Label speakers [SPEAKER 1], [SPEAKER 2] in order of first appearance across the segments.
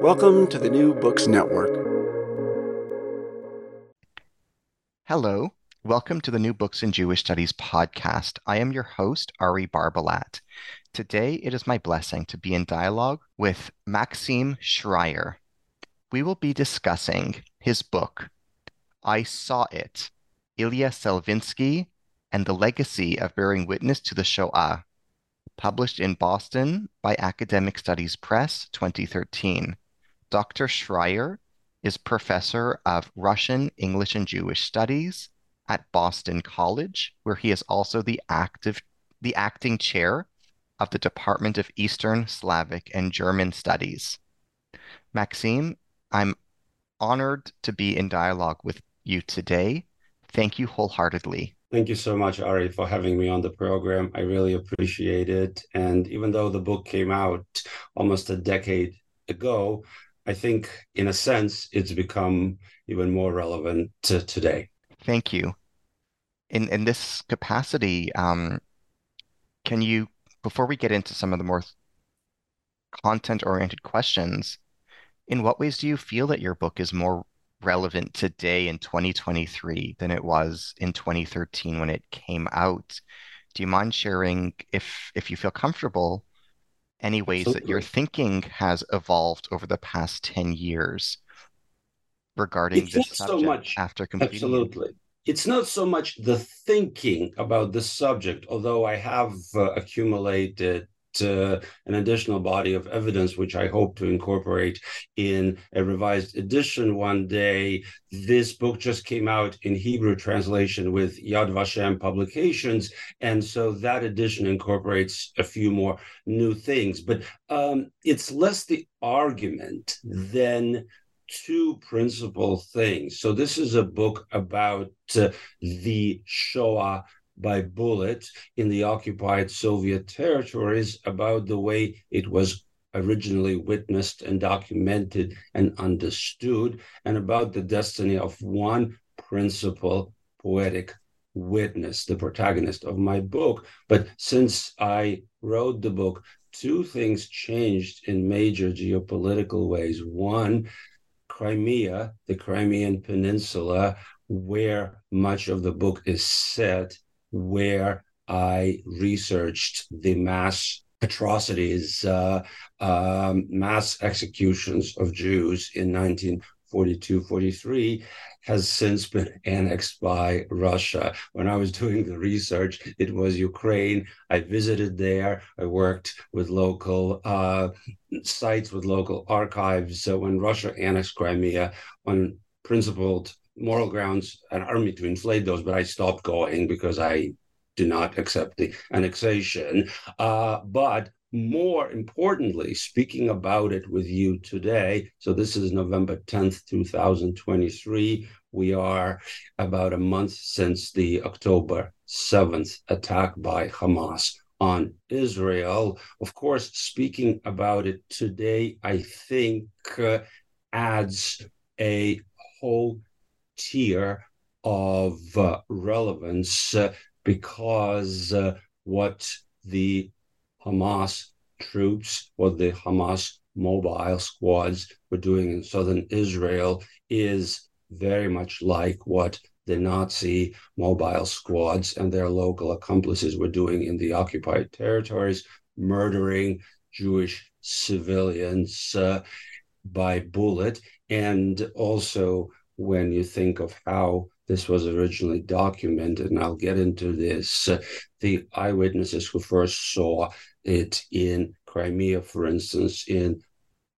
[SPEAKER 1] Welcome to the New Books Network.
[SPEAKER 2] Hello. Welcome to the New Books in Jewish Studies podcast. I am your host, Ari Barbalat. Today, it is my blessing to be in dialogue with Maxim Shrayer. We will be discussing his book, I Saw It Ilya Selvinsky and the Legacy of Bearing Witness to the Shoah, published in Boston by Academic Studies Press 2013. Dr. Shrayer is professor of Russian, English, and Jewish Studies at Boston College, where he is also the active the acting chair of the Department of Eastern Slavic and German Studies. Maxim, I'm honored to be in dialogue with you today. Thank you wholeheartedly.
[SPEAKER 3] Thank you so much, Ari, for having me on the program. I really appreciate it. And even though the book came out almost a decade ago, I think, in a sense, it's become even more relevant to today.
[SPEAKER 2] Thank you. In in this capacity, um, can you, before we get into some of the more content-oriented questions, in what ways do you feel that your book is more relevant today in 2023 than it was in 2013 when it came out? Do you mind sharing, if if you feel comfortable, any ways Absolutely. that your thinking has evolved over the past 10 years regarding it's this subject so much, after completing
[SPEAKER 3] Absolutely. It's not so much the thinking about the subject, although I have uh, accumulated uh, an additional body of evidence, which I hope to incorporate in a revised edition one day. This book just came out in Hebrew translation with Yad Vashem Publications, and so that edition incorporates a few more new things. But um, it's less the argument than two principal things. So this is a book about uh, the Shoah by bullet in the occupied Soviet territories about the way it was originally witnessed and documented and understood, and about the destiny of one principal poetic witness, the protagonist of my book. But since I wrote the book, two things changed in major geopolitical ways. One, Crimea, the Crimean Peninsula, where much of the book is set, where I researched the mass atrocities, uh, um, mass executions of Jews in 1942 43 has since been annexed by Russia. When I was doing the research, it was Ukraine. I visited there. I worked with local uh, sites, with local archives. So when Russia annexed Crimea on principled moral grounds an army to inflate those, but I stopped going because I do not accept the annexation. Uh, but more importantly, speaking about it with you today, so this is November 10th, 2023. We are about a month since the October 7th attack by Hamas on Israel. Of course, speaking about it today, I think uh, adds a whole tier of uh, relevance uh, because uh, what the Hamas troops, what the Hamas mobile squads were doing in southern Israel is very much like what the Nazi mobile squads and their local accomplices were doing in the occupied territories, murdering Jewish civilians uh, by bullet. And also, when you think of how this was originally documented, and I'll get into this, the eyewitnesses who first saw it in Crimea, for instance, in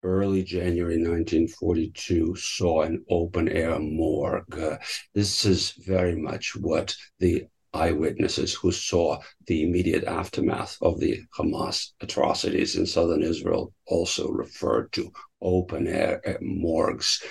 [SPEAKER 3] early January 1942 saw an open air morgue. This is very much what the eyewitnesses who saw the immediate aftermath of the Hamas atrocities in southern Israel also referred to open air uh, morgues,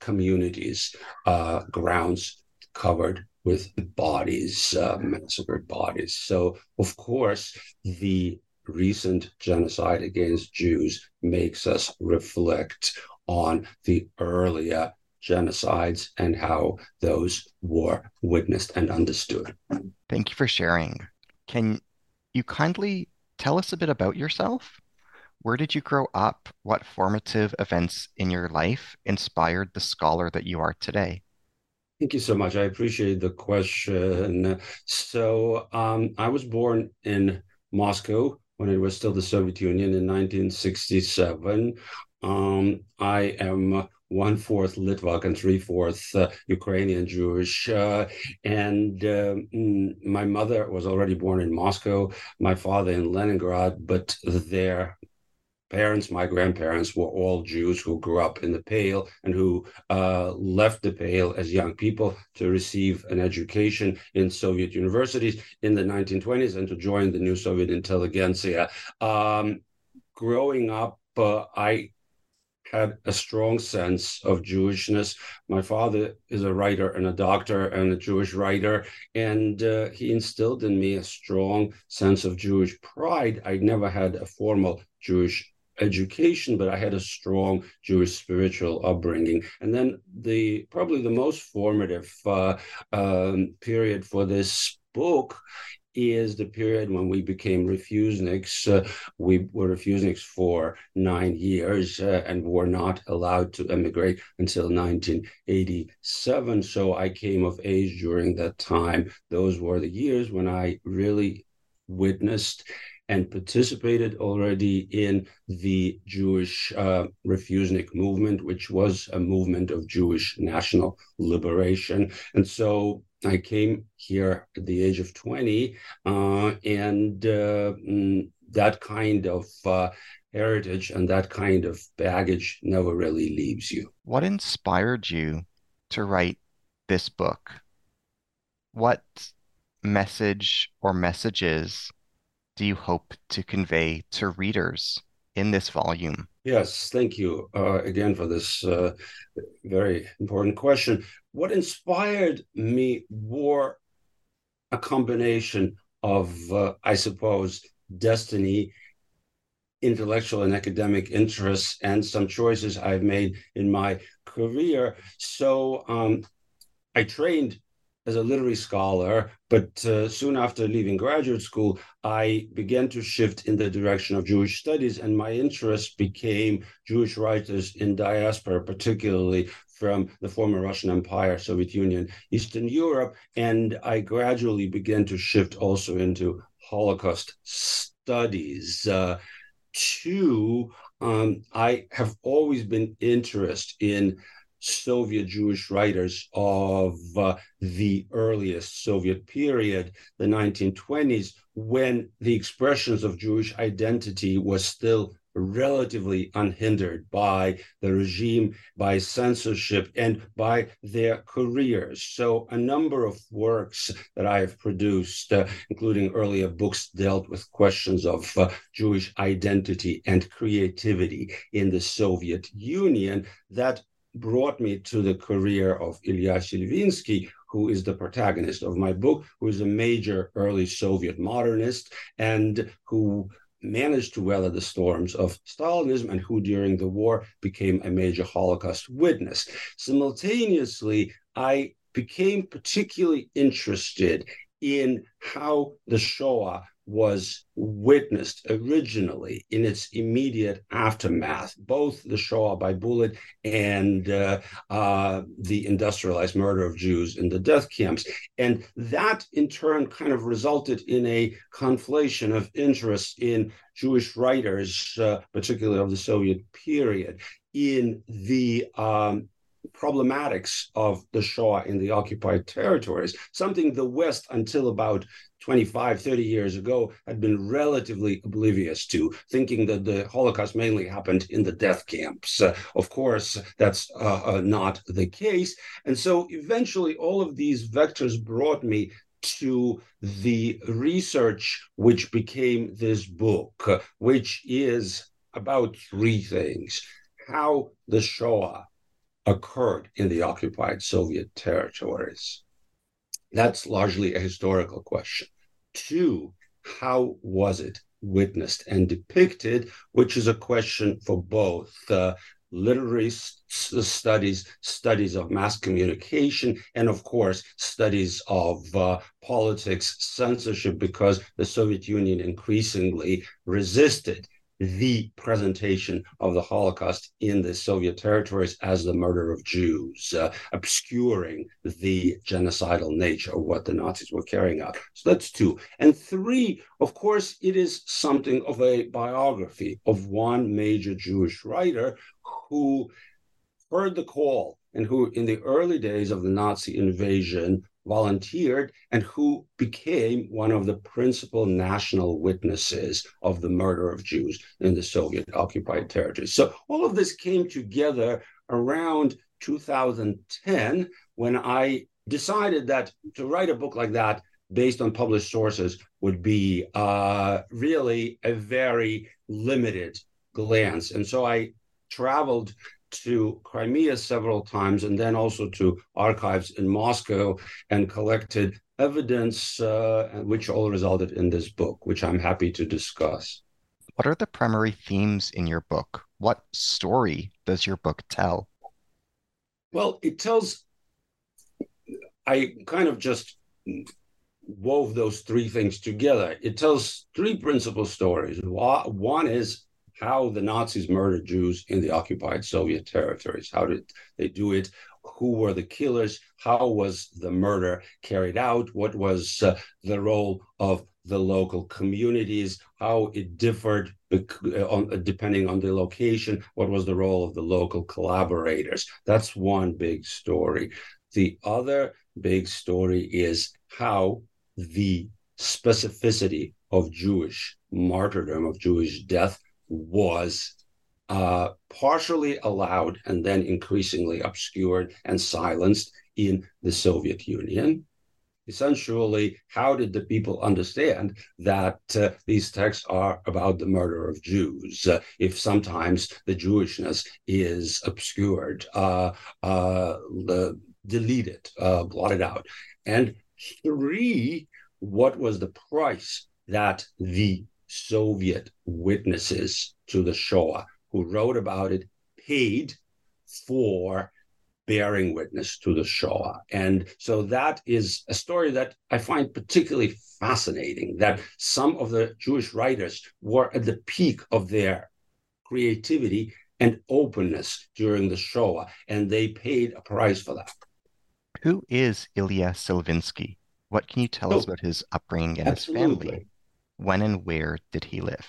[SPEAKER 3] communities, uh, grounds covered with bodies, uh, massacred bodies. So, of course, the recent genocide against Jews makes us reflect on the earlier genocides and how those were witnessed and understood.
[SPEAKER 2] Thank you for sharing. Can you kindly tell us a bit about yourself? Where did you grow up? What formative events in your life inspired the scholar that you are today?
[SPEAKER 3] Thank you so much. I appreciate the question. So, um, I was born in Moscow, when it was still the Soviet Union in 1967. Um, I am one fourth Litvak and three fourths uh, Ukrainian Jewish. Uh, and uh, my mother was already born in Moscow, my father in Leningrad, but their parents, my grandparents, were all Jews who grew up in the Pale and who uh, left the Pale as young people to receive an education in Soviet universities in the 1920s and to join the new Soviet intelligentsia. Um, growing up, uh, I had a strong sense of Jewishness. My father is a writer and a doctor and a Jewish writer, and uh, he instilled in me a strong sense of Jewish pride. I never had a formal Jewish education, but I had a strong Jewish spiritual upbringing. And then the probably the most formative uh, um, period for this book is the period when we became refuseniks. Uh, we were refuseniks for nine years uh, and were not allowed to emigrate until 1987. So I came of age during that time. Those were the years when I really witnessed and participated already in the Jewish uh, Refusenik movement, which was a movement of Jewish national liberation. And so I came here at the age of 20, uh, and uh, mm, that kind of uh, heritage and that kind of baggage never really leaves you.
[SPEAKER 2] What inspired you to write this book? What message or messages do you hope to convey to readers in this volume?
[SPEAKER 3] Yes, thank you uh, again for this uh, very important question. What inspired me were a combination of, uh, I suppose, destiny, intellectual and academic interests, and some choices I've made in my career. So um, I trained as a literary scholar, but uh, soon after leaving graduate school, I began to shift in the direction of Jewish studies, and my interest became Jewish writers in diaspora, particularly from the former Russian Empire, Soviet Union, Eastern Europe, and I gradually began to shift also into Holocaust studies. Uh, two, um, I have always been interested in Soviet Jewish writers of uh, the earliest Soviet period, the 1920s, when the expressions of Jewish identity was still relatively unhindered by the regime, by censorship, and by their careers. So, a number of works that I have produced, uh, including earlier books, dealt with questions of uh, Jewish identity and creativity in the Soviet Union that brought me to the career of Ilya Selvinsky, who is the protagonist of my book, who is a major early Soviet modernist and who managed to weather the storms of Stalinism and who during the war became a major Holocaust witness. Simultaneously, I became particularly interested in how the Shoah was witnessed originally in its immediate aftermath, both the Shoah by bullet and uh, uh, the industrialized murder of Jews in the death camps. And that in turn kind of resulted in a conflation of interest in Jewish writers, uh, particularly of the Soviet period, in the um, problematics of the Shoah in the occupied territories, something the West, until about 25, 30 years ago, had been relatively oblivious to, thinking that the Holocaust mainly happened in the death camps. Uh, of course, that's uh, uh, not the case. And so eventually, all of these vectors brought me to the research which became this book, which is about three things how the Shoah occurred in the occupied Soviet territories. That's largely a historical question. Two, how was it witnessed and depicted, which is a question for both uh, literary studies, studies of mass communication, and of course, studies of uh, politics, censorship, because the Soviet Union increasingly resisted the presentation of the Holocaust in the Soviet territories as the murder of Jews, uh, obscuring the genocidal nature of what the Nazis were carrying out. So that's two. And three, of course, it is something of a biography of one major Jewish writer who heard the call and who, in the early days of the Nazi invasion, volunteered and who became one of the principal national witnesses of the murder of Jews in the Soviet occupied territories. So all of this came together around 2010 when I decided that to write a book like that based on published sources would be uh, really a very limited glance. And so I traveled to Crimea several times and then also to archives in Moscow and collected evidence, uh, which all resulted in this book, which I'm happy to discuss.
[SPEAKER 2] What are the primary themes in your book? What story does your book tell?
[SPEAKER 3] Well, it tells, I kind of just wove those three things together. It tells three principal stories. One is how the Nazis murdered Jews in the occupied Soviet territories. How did they do it? Who were the killers? How was the murder carried out? What was uh, the role of the local communities? How it differed uh, on, depending on the location? What was the role of the local collaborators? That's one big story. The other big story is how the specificity of Jewish martyrdom, of Jewish death, was uh, partially allowed and then increasingly obscured and silenced in the Soviet Union. Essentially, how did the people understand that uh, these texts are about the murder of Jews uh, if sometimes the Jewishness is obscured, uh, uh deleted, uh, blotted out? And three, what was the price that the Soviet witnesses to the Shoah who wrote about it paid for bearing witness to the Shoah. And so that is a story that I find particularly fascinating that some of the Jewish writers were at the peak of their creativity and openness during the Shoah, and they paid a price for that.
[SPEAKER 2] Who is Ilya Selvinsky? What can you tell oh, us about his upbringing and absolutely. his family? When and where did he live?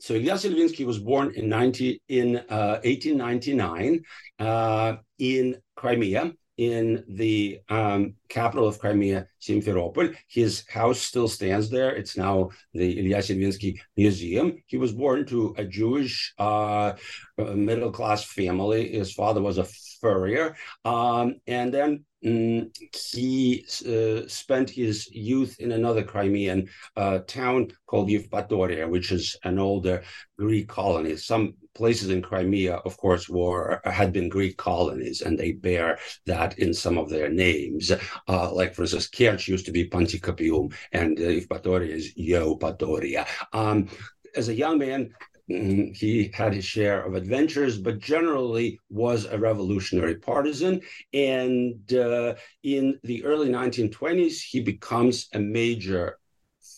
[SPEAKER 3] So Ilya Selvinsky was born in 90, in uh, 1899 uh, in Crimea, in the um, capital of Crimea, Simferopol. His house still stands there. It's now the Ilya Selvinsky Museum. He was born to a Jewish uh, middle class family. His father was a furrier. Um, and then mm, he uh, spent his youth in another Crimean uh, town called Yevpatoria, which is an older Greek colony. Some places in Crimea, of course, were had been Greek colonies, and they bear that in some of their names. Uh, like, for instance, Kerch used to be Panticapaeum, and uh, Eupatoria is Eupatoria. Um, as a young man, he had his share of adventures, but generally was a revolutionary partisan. And uh, in the early 1920s, he becomes a major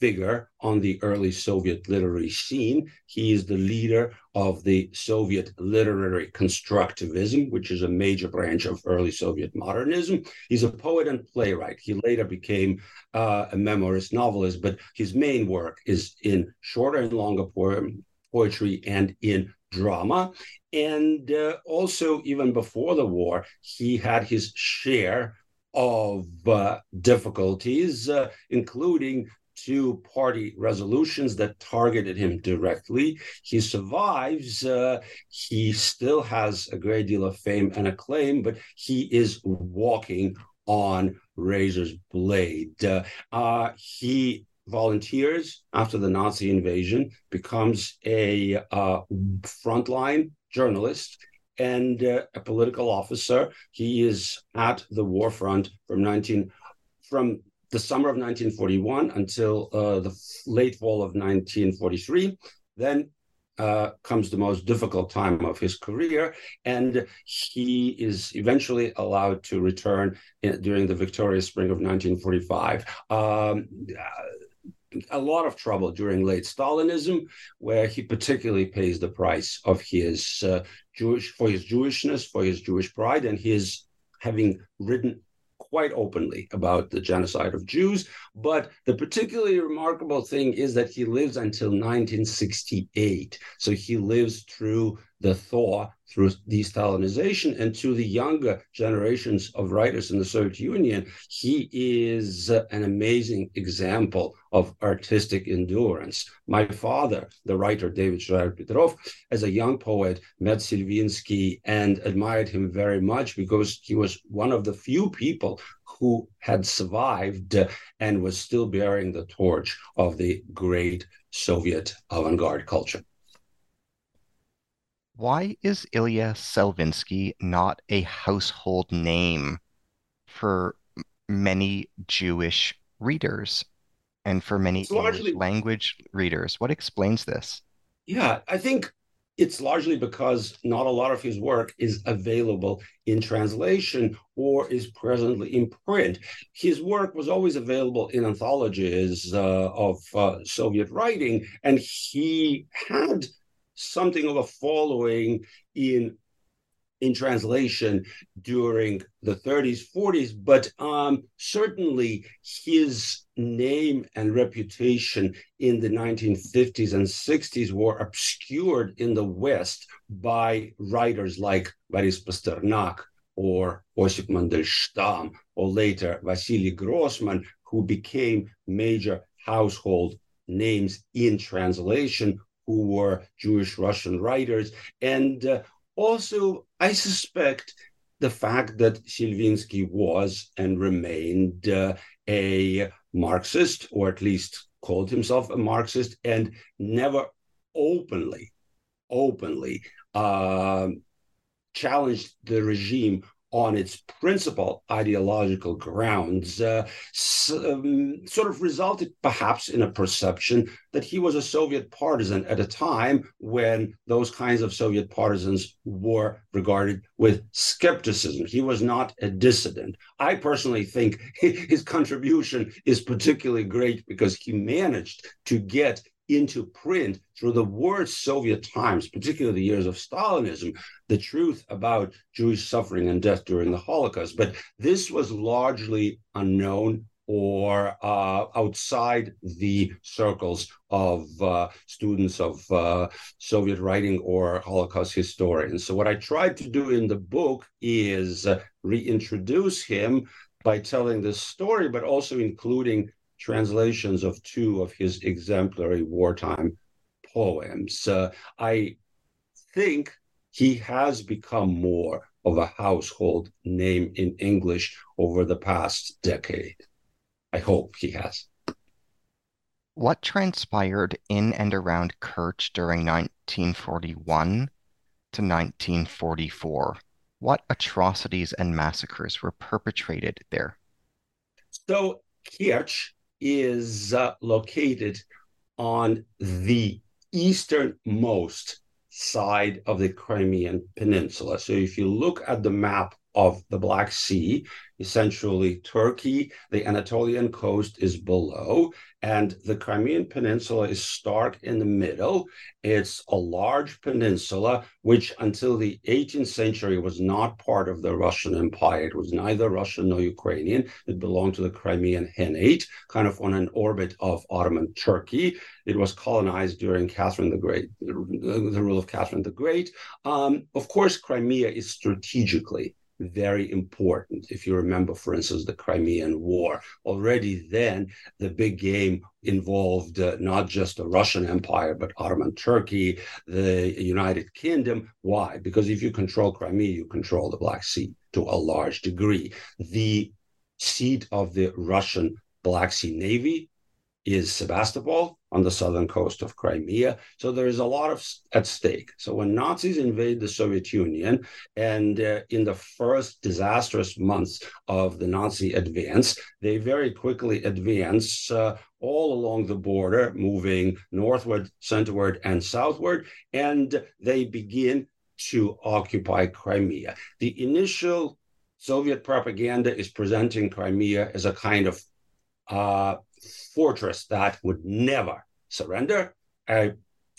[SPEAKER 3] figure on the early Soviet literary scene. He is the leader of the Soviet literary constructivism, which is a major branch of early Soviet modernism. He's a poet and playwright. He later became uh, a memoirist novelist, but his main work is in shorter and longer poem, poetry and in drama. And uh, also, even before the war, he had his share of uh, difficulties, uh, including two party resolutions that targeted him directly. He survives. Uh, he still has a great deal of fame and acclaim, but he is walking on razor's blade. Uh, uh, he volunteers after the Nazi invasion, becomes a uh, frontline journalist and uh, a political officer. He is at the war front from 19 from the summer of 1941 until uh, the late fall of 1943. Then uh, comes the most difficult time of his career, and he is eventually allowed to return in, during the victorious spring of 1945. Um, a lot of trouble during late Stalinism, where he particularly pays the price of his uh, Jewish for his Jewishness, for his Jewish pride, and his having written quite openly about the genocide of Jews. But the particularly remarkable thing is that he lives until 1968. So he lives through the thaw through de-Stalinization and to the younger generations of writers in the Soviet Union, he is an amazing example of artistic endurance. My father, the writer David Shrayer-Petrov, as a young poet, met Selvinsky and admired him very much because he was one of the few people who had survived and was still bearing the torch of the great Soviet avant-garde culture.
[SPEAKER 2] Why is Ilya Selvinsky not a household name for many Jewish readers and for many largely, language readers? What explains this?
[SPEAKER 3] Yeah, I think it's largely because not a lot of his work is available in translation or is presently in print. His work was always available in anthologies uh, of uh, Soviet writing, and he had something of a following in in translation during the 30s 40s but um, certainly his name and reputation in the 1950s and 60s were obscured in the west by writers like boris pasternak or osip mandelstam or later vasily grossman who became major household names in translation who were Jewish Russian writers. And uh, also, I suspect the fact that Selvinsky was and remained uh, a Marxist, or at least called himself a Marxist, and never openly, openly uh, challenged the regime on its principal ideological grounds uh, um, sort of resulted perhaps in a perception that he was a Soviet partisan at a time when those kinds of Soviet partisans were regarded with skepticism. He was not a dissident. I personally think his contribution is particularly great because he managed to get into print through the worst Soviet times, particularly the years of Stalinism, the truth about Jewish suffering and death during the Holocaust. But this was largely unknown or uh, outside the circles of uh, students of uh, Soviet writing or Holocaust historians. So, what I tried to do in the book is uh, reintroduce him by telling this story, but also including translations of two of his exemplary wartime poems. Uh, I think he has become more of a household name in English over the past decade. I hope he has.
[SPEAKER 2] What transpired in and around Kerch during 1941 to 1944? What atrocities and massacres were perpetrated there?
[SPEAKER 3] So, Kerch is uh, located on the easternmost side of the Crimean Peninsula. So, if you look at the map of the Black Sea, essentially Turkey, the Anatolian coast is below, and the Crimean Peninsula is stark in the middle. It's a large peninsula, which until the 18th century was not part of the Russian Empire. It was neither Russian nor Ukrainian. It belonged to the Crimean Khanate, kind of on an orbit of Ottoman Turkey. It was colonized during Catherine the Great, the rule of Catherine the Great. Um, of course, Crimea is strategically very important. If you remember, for instance, the Crimean War, already then the big game involved uh, not just the Russian Empire, but Ottoman Turkey, the United Kingdom. Why? Because if you control Crimea, you control the Black Sea to a large degree. The seat of the Russian Black Sea Navy is Sebastopol on the southern coast of Crimea. So there is a lot of at stake. So when Nazis invade the Soviet Union, and uh, in the first disastrous months of the Nazi advance, they very quickly advance uh, all along the border, moving northward, centerward, and southward, and they begin to occupy Crimea. The initial Soviet propaganda is presenting Crimea as a kind of uh, fortress that would never surrender, a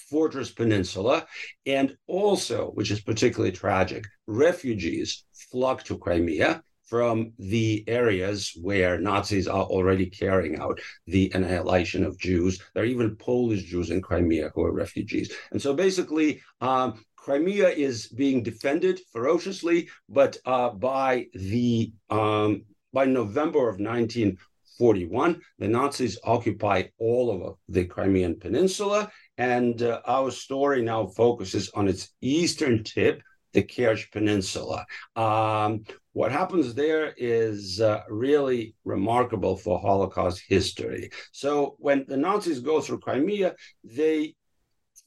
[SPEAKER 3] fortress peninsula, and also, which is particularly tragic, refugees flock to Crimea from the areas where Nazis are already carrying out the annihilation of Jews. There are even Polish Jews in Crimea who are refugees. And so basically, um, Crimea is being defended ferociously, but uh, by the um, by November of 19 41, the Nazis occupy all of the Crimean Peninsula, and uh, our story now focuses on its eastern tip, the Kerch Peninsula. Um, what happens there is uh, really remarkable for Holocaust history. So, when the Nazis go through Crimea, they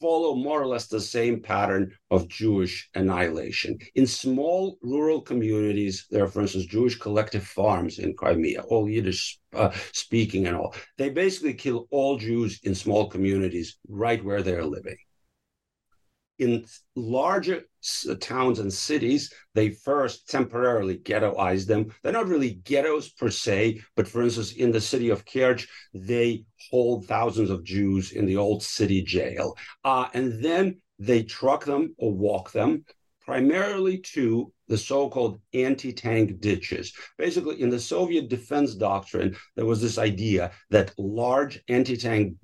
[SPEAKER 3] follow more or less the same pattern of Jewish annihilation. In small rural communities, there are, for instance, Jewish collective farms in Crimea, all Yiddish uh, speaking and all. They basically kill all Jews in small communities right where they're living in larger towns and cities, they first temporarily ghettoize them. They're not really ghettos per se, but for instance, in the city of Kerch, they hold thousands of Jews in the old city jail. Uh, and then they truck them or walk them primarily to the so-called anti-tank ditches. Basically, in the Soviet defense doctrine, there was this idea that large anti-tank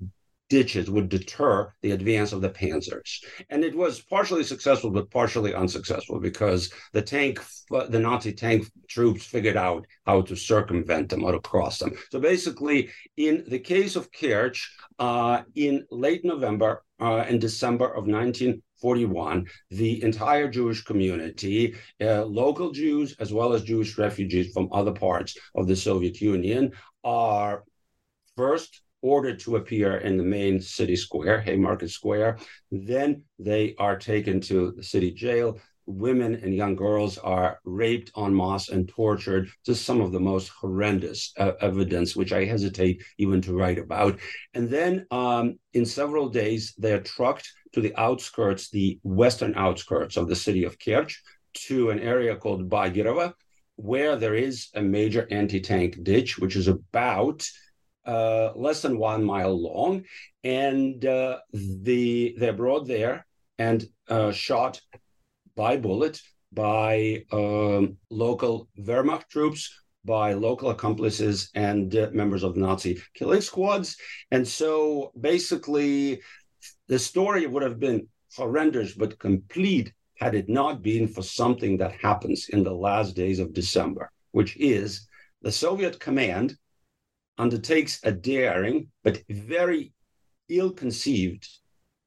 [SPEAKER 3] ditches would deter the advance of the panzers. And it was partially successful, but partially unsuccessful because the tank, the Nazi tank troops figured out how to circumvent them, how to cross them. So basically, in the case of Kerch, uh, in late November uh, and December of 1941, the entire Jewish community, uh, local Jews as well as Jewish refugees from other parts of the Soviet Union, are first ordered to appear in the main city square, Haymarket Square. Then they are taken to the city jail. Women and young girls are raped en masse and tortured. Just some of the most horrendous uh, evidence, which I hesitate even to write about. And then um, in several days, they are trucked to the outskirts, the western outskirts of the city of Kerch, to an area called Bagerovo, where there is a major anti tank ditch, which is about uh, less than one mile long, and uh, the they're brought there and uh, shot by bullet by um, local Wehrmacht troops, by local accomplices and uh, members of the Nazi killing squads, and so basically, the story would have been horrendous but complete had it not been for something that happens in the last days of December, which is the Soviet command undertakes a daring but very ill conceived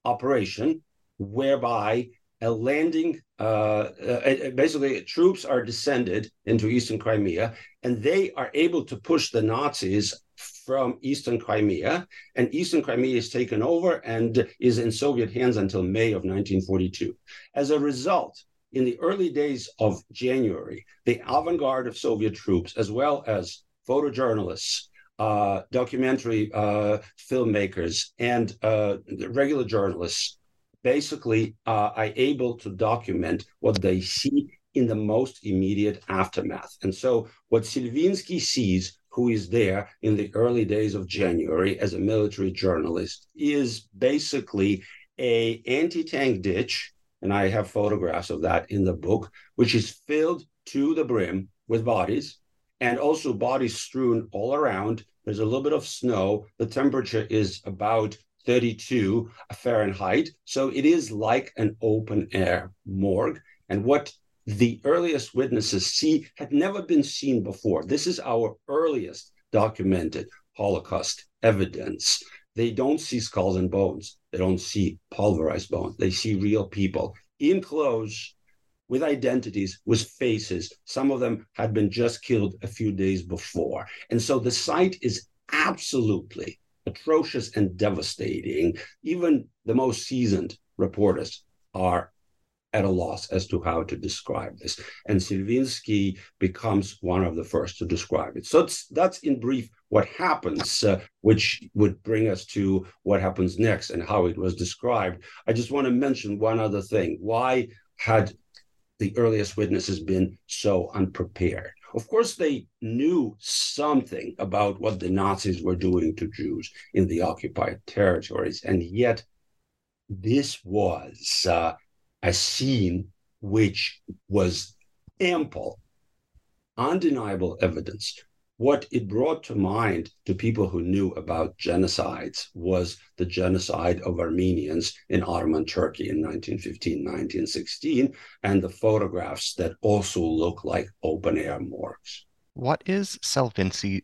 [SPEAKER 3] operation whereby a landing. Uh, uh, basically, troops are descended into eastern Crimea, and they are able to push the Nazis from eastern Crimea, and eastern Crimea is taken over and is in Soviet hands until May of 1942. As a result, in the early days of January, the avant garde of Soviet troops, as well as photojournalists, uh, documentary uh, filmmakers, and uh, regular journalists, basically uh, are able to document what they see in the most immediate aftermath. And so, what Selvinsky sees who is there in the early days of January as a military journalist, is basically a anti-tank ditch, and I have photographs of that in the book, which is filled to the brim with bodies, and also bodies strewn all around. There's a little bit of snow. The temperature is about 32 Fahrenheit. So it is like an open air morgue. And what the earliest witnesses see had never been seen before. This is our earliest documented Holocaust evidence. They don't see skulls and bones. They don't see pulverized bones. They see real people in clothes with identities, with faces. Some of them had been just killed a few days before. And so the site is absolutely atrocious and devastating. Even the most seasoned reporters are at a loss as to how to describe this. And Selvinsky becomes one of the first to describe it. So that's in brief what happens, uh, which would bring us to what happens next and how it was described. I just want to mention one other thing. Why had the earliest witnesses been so unprepared? Of course, they knew something about what the Nazis were doing to Jews in the occupied territories, and yet this was uh, a scene which was ample, undeniable evidence. What it brought to mind to people who knew about genocides was the genocide of Armenians in Ottoman Turkey in 1915, 1916, and the photographs that also look like open air morgues.
[SPEAKER 2] What is Selvinsky?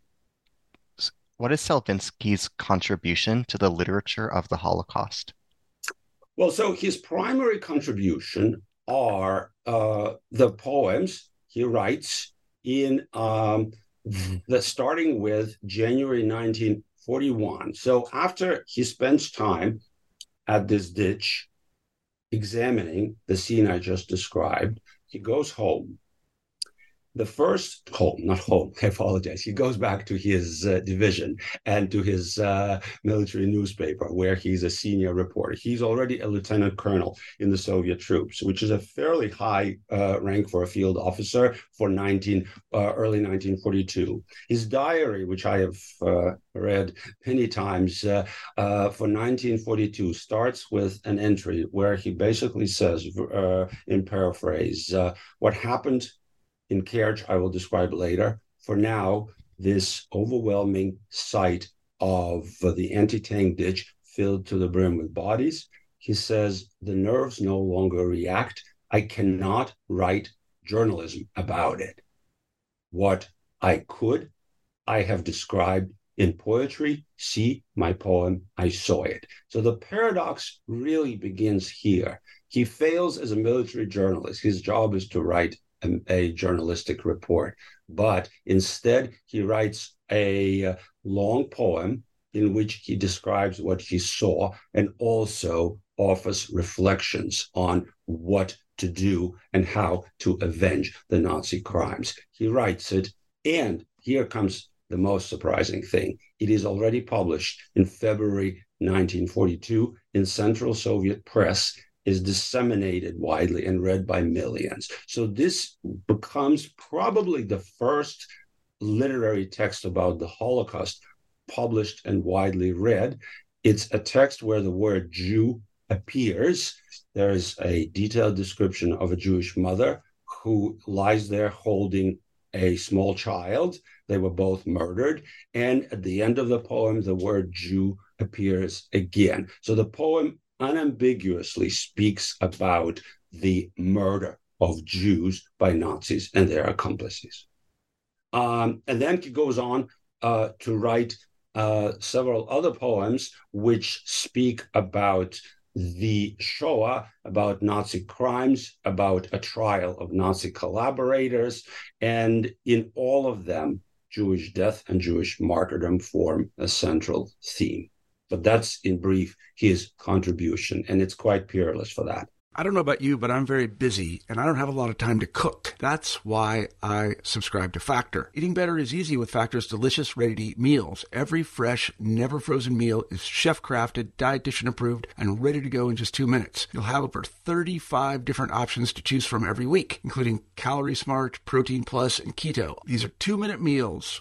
[SPEAKER 2] What is Selvinsky's contribution to the literature of the Holocaust?
[SPEAKER 3] Well, so his primary contribution are uh, the poems he writes in um, Mm-hmm. the starting with January 1941. So after he spends time at this ditch examining the scene I just described, he goes home the first home, not home, I apologize. He goes back to his uh, division and to his uh, military newspaper where he's a senior reporter. He's already a lieutenant colonel in the Soviet troops, which is a fairly high uh, rank for a field officer for 19 uh, early 1942. His diary, which I have uh, read many times uh, for 1942, starts with an entry where he basically says, in paraphrase, what happened in Kerch, I will describe later. For now, this overwhelming sight of the anti tank ditch filled to the brim with bodies. He says the nerves no longer react. I cannot write journalism about it. What I could, I have described in poetry. See my poem, I saw it. So the paradox really begins here. He fails as a military journalist. His job is to write a, journalistic report, but instead he writes a uh, long poem in which he describes what he saw and also offers reflections on what to do and how to avenge the Nazi crimes. He writes it, and here comes the most surprising thing. It is already published in February 1942 in Central Soviet Press is disseminated widely and read by millions. So this becomes probably the first literary text about the Holocaust published and widely read. It's a text where the word Jew appears. There is a detailed description of a Jewish mother who lies there holding a small child. They were both murdered. And at the end of the poem, the word Jew appears again. So the poem unambiguously speaks about the murder of Jews by Nazis and their accomplices. Um, and then he goes on uh, to write uh, several other poems which speak about the Shoah, about Nazi crimes, about a trial of Nazi collaborators. And in all of them, Jewish death and Jewish martyrdom form a central theme. But that's, in brief, his contribution, and it's quite peerless for that.
[SPEAKER 1] I don't know about you, but I'm very busy and I don't have a lot of time to cook. That's why I subscribe to Factor. Eating better is easy with Factor's delicious, ready to eat meals. Every fresh, never frozen meal is chef crafted, dietitian approved, and ready to go in just two minutes. You'll have over 35 different options to choose from every week, including Calorie Smart, Protein Plus, and Keto. These are two minute meals.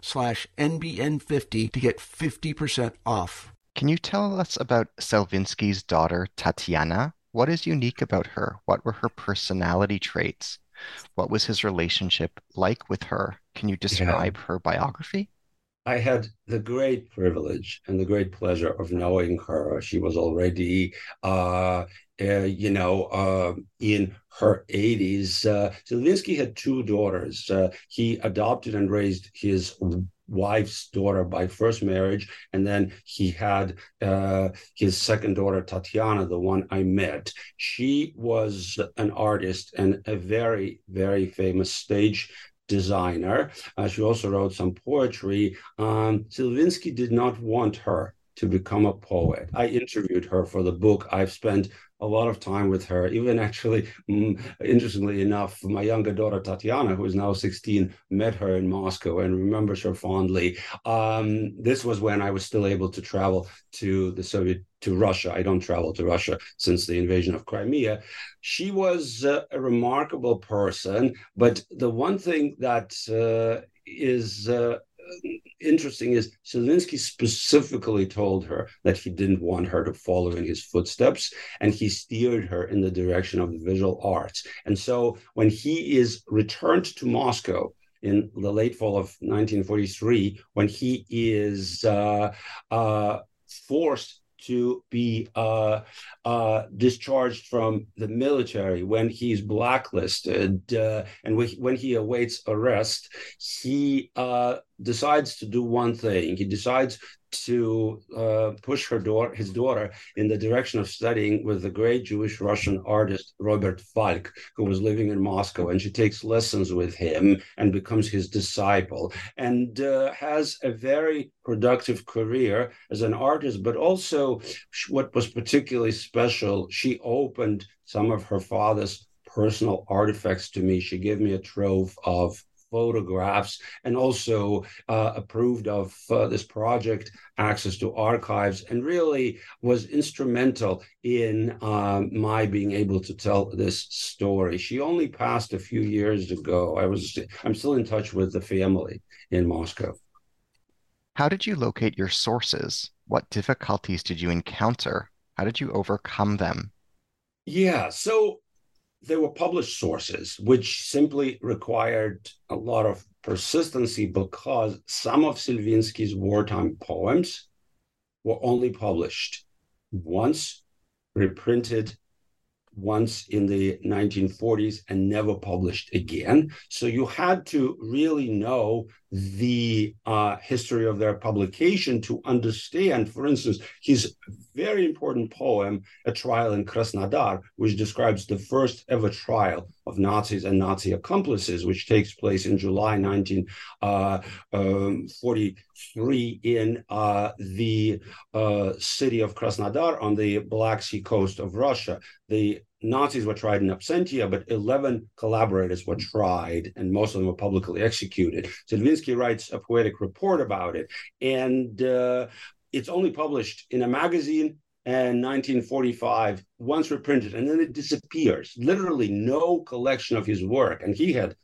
[SPEAKER 1] slash NBN50 to get 50% off.
[SPEAKER 2] Can you tell us about Selvinsky's daughter, Tatiana? What is unique about her? What were her personality traits? What was his relationship like with her? Can you describe yeah. her biography?
[SPEAKER 3] I had the great privilege and the great pleasure of knowing her. She was already, uh, uh, you know, uh, in her 80s. Uh, had two daughters. Uh, he adopted and raised his wife's daughter by first marriage, and then he had uh, his second daughter, Tatiana, the one I met. She was an artist and a very, very famous stage designer. Uh, she also wrote some poetry. Um, Selvinsky did not want her to become a poet. I interviewed her for the book. I've spent a lot of time with her. Even actually, mm, interestingly enough, my younger daughter Tatiana, who is now 16, met her in Moscow and remembers her fondly. Um, this was when I was still able to travel to the Soviet to Russia. I don't travel to Russia since the invasion of Crimea. She was uh, a remarkable person, but the one thing that uh, is uh, interesting is Selvinsky specifically told her that he didn't want her to follow in his footsteps, and he steered her in the direction of the visual arts. And so when he is returned to Moscow, in the late fall of 1943, when he is uh, uh, forced to be uh, uh, discharged from the military, when he's blacklisted, uh, and when he awaits arrest, he uh, decides to do one thing. He decides to uh, push her daughter, his daughter, in the direction of studying with the great Jewish Russian artist Robert Falk, who was living in Moscow, and she takes lessons with him and becomes his disciple, and uh, has a very productive career as an artist. But also, what was particularly special, she opened some of her father's personal artifacts to me. She gave me a trove of photographs and also uh, approved of uh, this project access to archives and really was instrumental in uh, my being able to tell this story. She only passed a few years ago. I was i'm still in touch with the family in moscow.
[SPEAKER 2] How did you locate your sources? What difficulties did you encounter? How did you overcome them?
[SPEAKER 3] Yeah so there were published sources, which simply required a lot of persistency because some of Selvinsky's wartime poems were only published once, reprinted once in the 1940s and never published again. So you had to really know the uh, history of their publication to understand, for instance, his very important poem, A Trial in Krasnodar, which describes the first ever trial of Nazis and Nazi accomplices, which takes place in July 1943 uh, um, in uh, the uh, city of Krasnodar on the Black Sea coast of Russia. The Nazis were tried in absentia, but 11 collaborators were tried, and most of them were publicly executed. Selvinsky writes a poetic report about it, and uh, it's only published in a magazine and 1945, once reprinted, and then it disappears. Literally, no collection of his work, and he had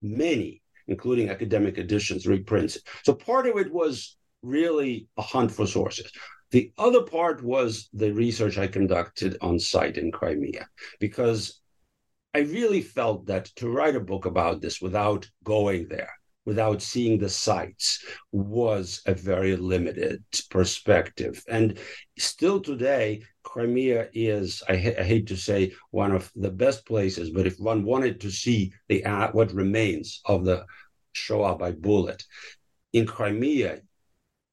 [SPEAKER 3] many including academic editions, reprints. So part of it was really a hunt for sources. The other part was the research I conducted on site in Crimea, because I really felt that to write a book about this without going there, without seeing the sites, was a very limited perspective. And still today, Crimea is, I, ha- I hate to say, one of the best places, but if one wanted to see the uh, what remains of the Shoah by bullet, in Crimea,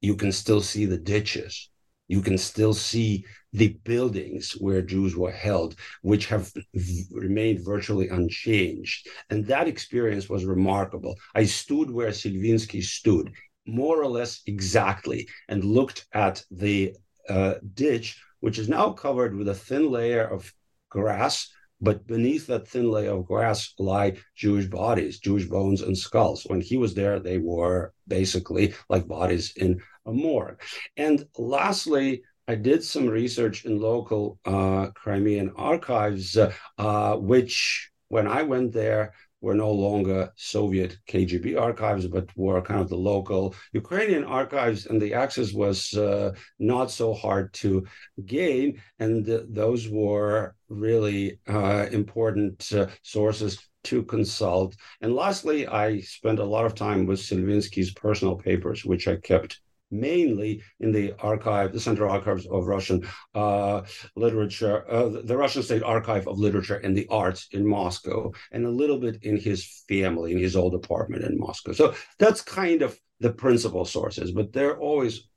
[SPEAKER 3] you can still see the ditches you can still see the buildings where Jews were held, which have v- remained virtually unchanged. And that experience was remarkable. I stood where Selvinsky stood, more or less exactly, and looked at the uh, ditch, which is now covered with a thin layer of grass. But beneath that thin layer of grass lie Jewish bodies, Jewish bones and skulls. When he was there, they were basically like bodies in a morgue. And lastly, I did some research in local uh, Crimean archives, uh, which when I went there were no longer Soviet KGB archives, but were kind of the local Ukrainian archives, and the access was uh, not so hard to gain. And th- those were really uh, important uh, sources to consult. And lastly, I spent a lot of time with Selvinsky's personal papers, which I kept mainly in the archive, the Central Archives of Russian uh, Literature, uh, the Russian State Archive of Literature and the Arts in Moscow, and a little bit in his family, in his old apartment in Moscow. So that's kind of the principal sources, but there are always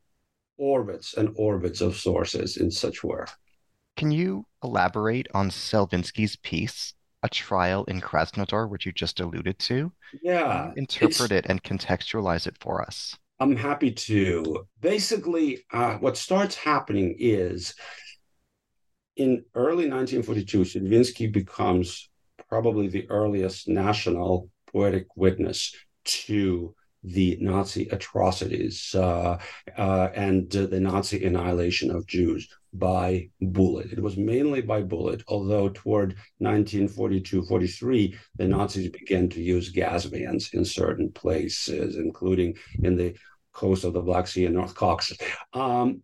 [SPEAKER 3] orbits and orbits of sources in such work.
[SPEAKER 2] Can you elaborate on Selvinsky's piece, A Trial in Krasnodar, which you just alluded to?
[SPEAKER 3] Yeah.
[SPEAKER 2] Interpret it and contextualize it for us.
[SPEAKER 3] I'm happy to. Basically, uh, what starts happening is in early 1942, Selvinsky becomes probably the earliest national poetic witness to the Nazi atrocities uh, uh, and uh, the Nazi annihilation of Jews by bullet. It was mainly by bullet, although toward 1942 43, the Nazis began to use gas vans in certain places, including in the coast of the Black Sea and North Caucasus. Um,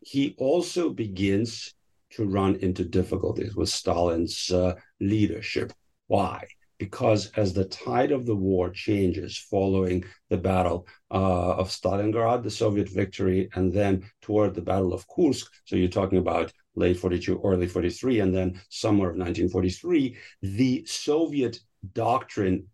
[SPEAKER 3] he also begins to run into difficulties with Stalin's uh, leadership. Why? Because as the tide of the war changes following the Battle uh, of Stalingrad, the Soviet victory, and then toward the Battle of Kursk, so you're talking about late 42, early 43, and then summer of 1943, the Soviet doctrine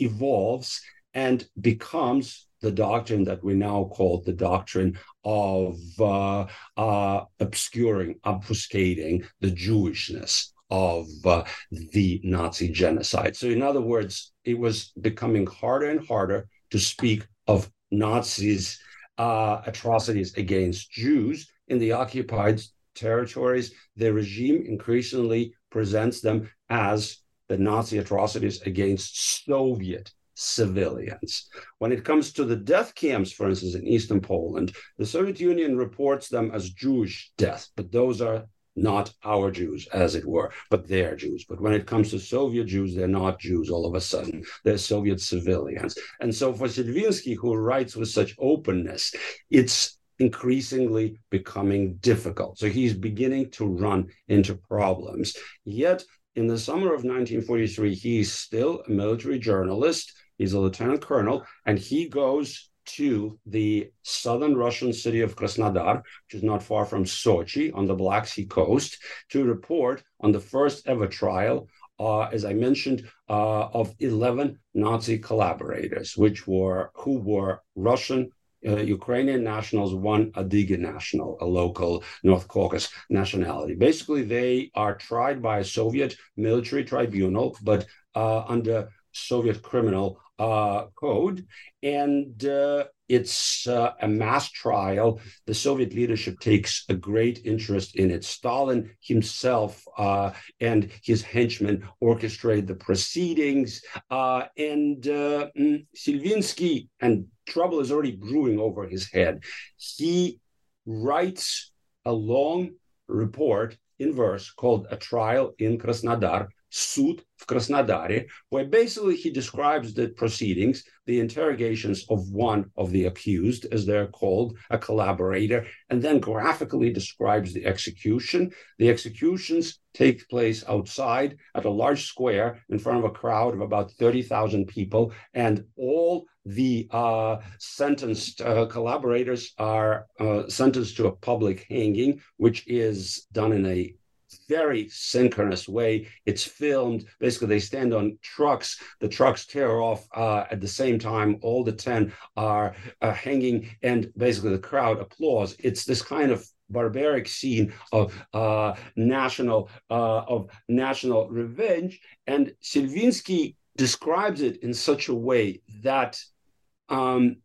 [SPEAKER 3] evolves and becomes the doctrine that we now call the doctrine of uh, uh, obscuring, obfuscating the Jewishness of uh, the Nazi genocide. So, in other words, it was becoming harder and harder to speak of Nazis' uh, atrocities against Jews in the occupied territories. The regime increasingly presents them as the Nazi atrocities against Soviet civilians. When it comes to the death camps, for instance, in Eastern Poland, the Soviet Union reports them as Jewish deaths, but those are not our Jews, as it were, but their Jews. But when it comes to Soviet Jews, they're not Jews all of a sudden. They're Soviet civilians. And so for Selvinsky, who writes with such openness, it's increasingly becoming difficult. So he's beginning to run into problems. Yet in the summer of 1943, he's still a military journalist He's a lieutenant colonel, and he goes to the southern Russian city of Krasnodar, which is not far from Sochi on the Black Sea coast, to report on the first ever trial, uh, as I mentioned, uh, of 11 Nazi collaborators, which were who were Russian. Uh, Ukrainian nationals, one Adyghe national, a local North Caucasus nationality. Basically, they are tried by a Soviet military tribunal, but uh, under Soviet criminal uh, code, and uh, it's uh, a mass trial. The Soviet leadership takes a great interest in it. Stalin himself uh, and his henchmen orchestrate the proceedings, uh, and uh, mm, and trouble is already brewing over his head. He writes a long report in verse called A Trial in Krasnodar Sud в Краснодаре, where basically he describes the proceedings, the interrogations of one of the accused, as they're called, a collaborator, and then graphically describes the execution. The executions take place outside at a large square in front of a crowd of about 30,000 people, and all the uh, sentenced uh, collaborators are uh, sentenced to a public hanging, which is done in a very synchronous way. It's filmed. Basically, they stand on trucks. The trucks tear off uh, at the same time. All the 10 are uh, hanging, and basically, the crowd applauds. It's this kind of barbaric scene of uh, national uh, of national revenge, and Selvinsky describes it in such a way that um,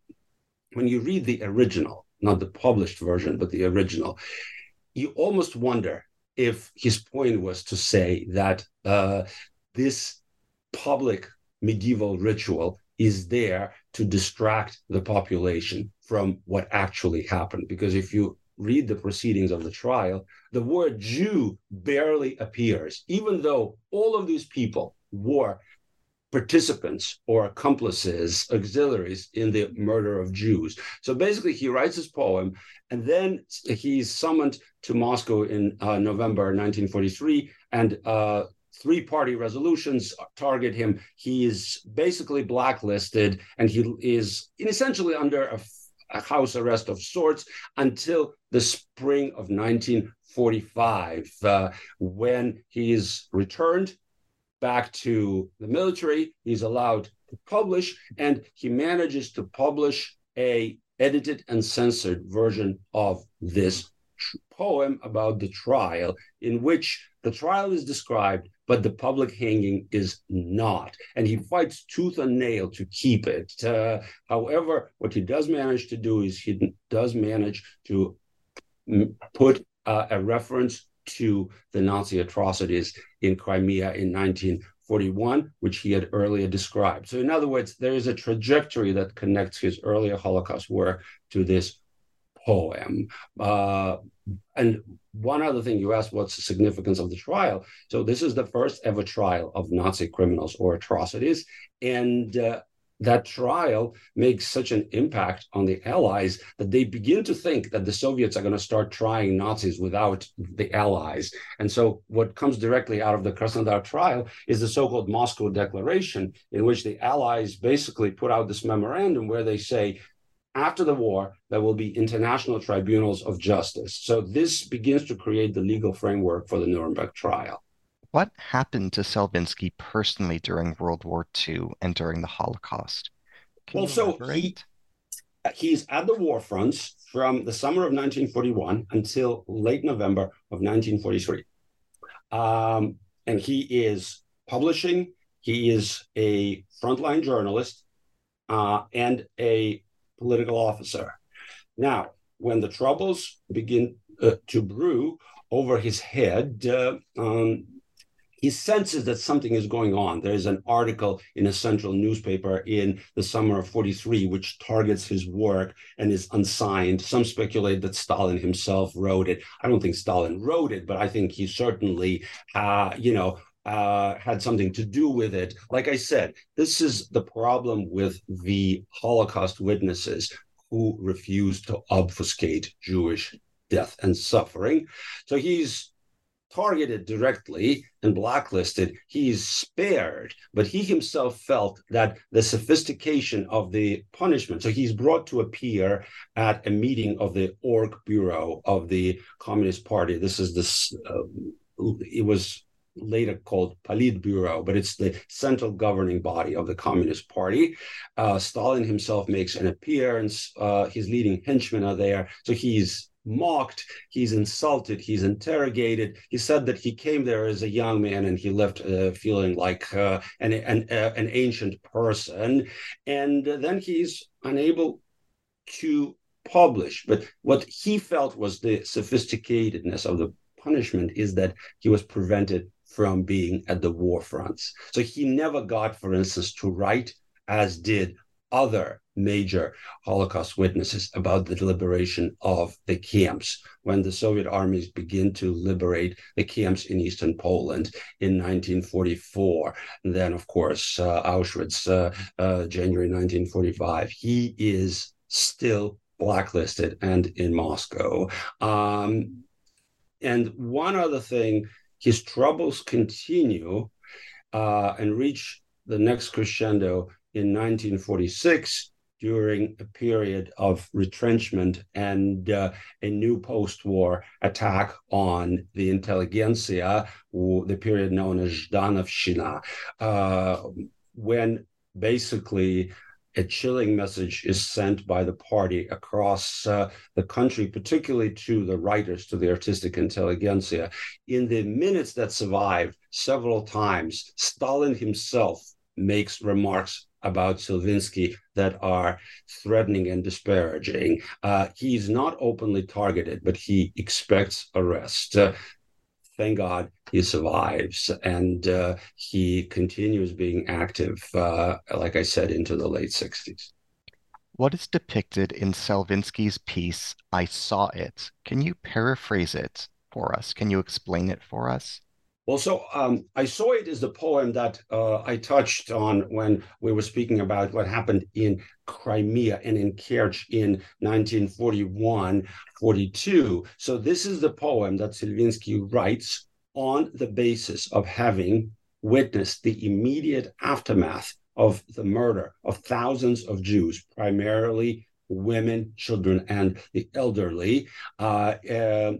[SPEAKER 3] when you read the original, not the published version, but the original, you almost wonder if his point was to say that uh, this public medieval ritual is there to distract the population from what actually happened. Because if you read the proceedings of the trial, the word Jew barely appears, even though all of these people were participants or accomplices, auxiliaries in the murder of Jews. So basically, he writes his poem, and then he's summoned to Moscow in uh, November 1943, and uh, three party resolutions target him. He is basically blacklisted, and he is essentially under a, a house arrest of sorts until the spring of 1945, uh, when he is returned back to the military. He's allowed to publish, and he manages to publish a edited and censored version of this poem about the trial, in which the trial is described, but the public hanging is not. And he fights tooth and nail to keep it. Uh, however, what he does manage to do is he does manage to put uh, a reference to the Nazi atrocities in Crimea in 1941, which he had earlier described. So, in other words, there is a trajectory that connects his earlier Holocaust work to this poem. Uh, and one other thing you asked, what's the significance of the trial? So, this is the first ever trial of Nazi criminals or atrocities. And uh, that trial makes such an impact on the Allies that they begin to think that the Soviets are going to start trying Nazis without the Allies. And so, what comes directly out of the Krasnodar trial is the so called Moscow Declaration, in which the Allies basically put out this memorandum where they say, after the war, there will be international tribunals of justice. So, this begins to create the legal framework for the Nuremberg trial.
[SPEAKER 2] What happened to Selvinsky personally during World War II and during the Holocaust?
[SPEAKER 3] Can well, so he, he's at the war fronts from the summer of 1941 until late November of 1943. Um, and he is publishing, he is a frontline journalist uh, and a political officer. Now, when the troubles begin uh, to brew over his head, uh, um, he senses that something is going on. There's an article in a central newspaper in the summer of 43, which targets his work and is unsigned. Some speculate that Stalin himself wrote it. I don't think Stalin wrote it, but I think he certainly, uh, you know, uh, had something to do with it. Like I said, this is the problem with the Holocaust witnesses who refuse to obfuscate Jewish death and suffering. So he's targeted directly and blacklisted, he's spared. But he himself felt that the sophistication of the punishment, so he's brought to appear at a meeting of the Org Bureau of the Communist Party. This is this, uh, it was later called Politburo, but it's the central governing body of the Communist Party. Uh, Stalin himself makes an appearance. Uh, his leading henchmen are there. So he's mocked, he's insulted, he's interrogated. He said that he came there as a young man and he left uh, feeling like uh, an an, uh, an ancient person, and then he's unable to publish. But what he felt was the sophisticatedness of the punishment is that he was prevented from being at the war fronts. So he never got, for instance, to write as did other major Holocaust witnesses about the liberation of the camps when the Soviet armies begin to liberate the camps in eastern Poland in 1944. And then, of course, uh, Auschwitz, uh, uh, January 1945. He is still blacklisted and in Moscow. Um, and one other thing, his troubles continue uh, and reach the next crescendo in 1946 during a period of retrenchment and uh, a new post-war attack on the intelligentsia, the period known as Zhdanovshchina, uh, when basically a chilling message is sent by the party across uh, the country, particularly to the writers, to the artistic intelligentsia. In the minutes that survive, several times, Stalin himself makes remarks about Selvinsky that are threatening and disparaging. Uh, he's not openly targeted, but he expects arrest. Uh, thank God he survives and uh, he continues being active, uh, like I said, into the late 60s.
[SPEAKER 2] What is depicted in Selvinsky's piece, I Saw It? Can you paraphrase it for us? Can you explain it for us?
[SPEAKER 3] Well, so um, I saw it as the poem that uh, I touched on when we were speaking about what happened in Crimea and in Kerch in 1941 42. So, this is the poem that Selvinsky writes on the basis of having witnessed the immediate aftermath of the murder of thousands of Jews, primarily women, children, and the elderly. Uh, uh,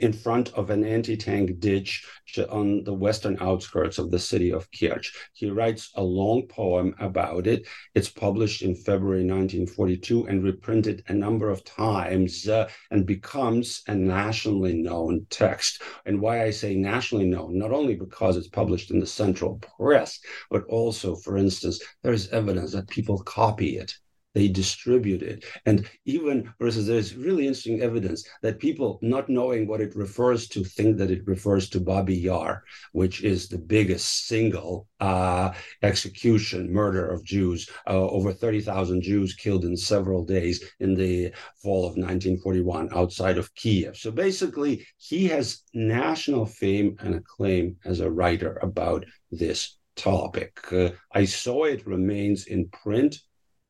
[SPEAKER 3] in front of an anti-tank ditch on the western outskirts of the city of Kerch. He writes a long poem about it. It's published in February 1942 and reprinted a number of times uh, and becomes a nationally known text. And why I say nationally known, not only because it's published in the central press, but also, for instance, there's evidence that people copy it they distribute it. And even versus there's really interesting evidence that people not knowing what it refers to think that it refers to Babi Yar, which is the biggest single uh, execution, murder of Jews, uh, over 30,000 Jews killed in several days in the fall of 1941 outside of Kiev. So basically, he has national fame and acclaim as a writer about this topic. Uh, I saw it remains in print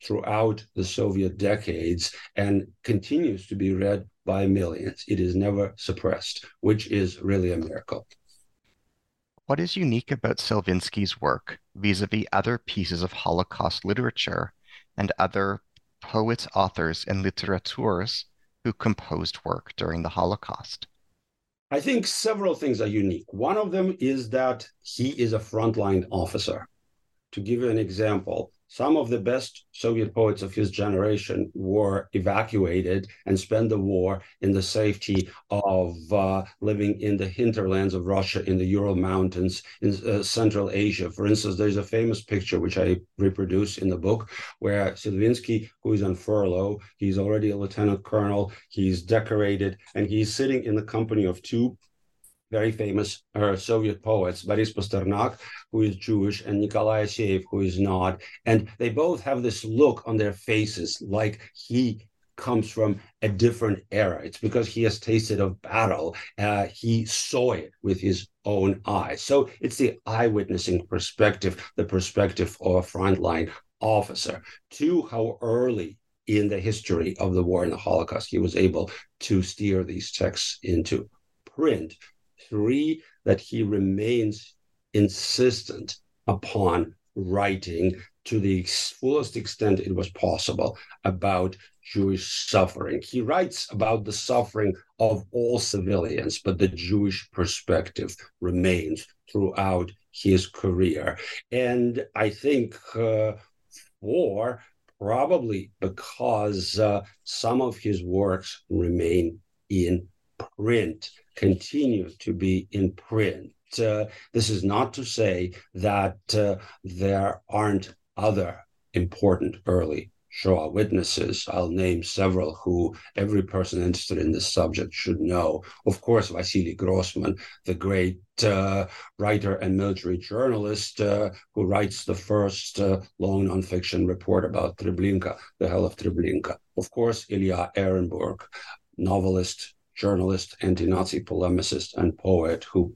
[SPEAKER 3] throughout the Soviet decades and continues to be read by millions. It is never suppressed, which is really a miracle.
[SPEAKER 2] What is unique about Selvinsky's work vis a vis other pieces of Holocaust literature and other poets, authors, and literateurs who composed work during the Holocaust?
[SPEAKER 3] I think several things are unique. One of them is that he is a frontline officer. To give you an example, some of the best Soviet poets of his generation were evacuated and spent the war in the safety of uh, living in the hinterlands of Russia, in the Ural Mountains, in uh, Central Asia. For instance, there's a famous picture which I reproduce in the book where Selvinsky, who is on furlough, he's already a lieutenant colonel, he's decorated, and he's sitting in the company of two very famous uh, Soviet poets, Boris Pasternak, who is Jewish, and Nikolai Aseev, who is not. And they both have this look on their faces like he comes from a different era. It's because he has tasted of battle. Uh, he saw it with his own eyes. So it's the eyewitnessing perspective, the perspective of a frontline officer. To how early in the history of the war and the Holocaust he was able to steer these texts into print three, that he remains insistent upon writing to the fullest extent it was possible about Jewish suffering. He writes about the suffering of all civilians, but the Jewish perspective remains throughout his career. And I think uh, for probably because uh, some of his works remain in print continue to be in print. Uh, this is not to say that uh, there aren't other important early Shoah witnesses. I'll name several who every person interested in this subject should know. Of course, Vasily Grossman, the great uh, writer and military journalist uh, who writes the first uh, long nonfiction report about Treblinka, the hell of Treblinka. Of course, Ilya Ehrenburg, novelist, journalist, anti-Nazi polemicist, and poet who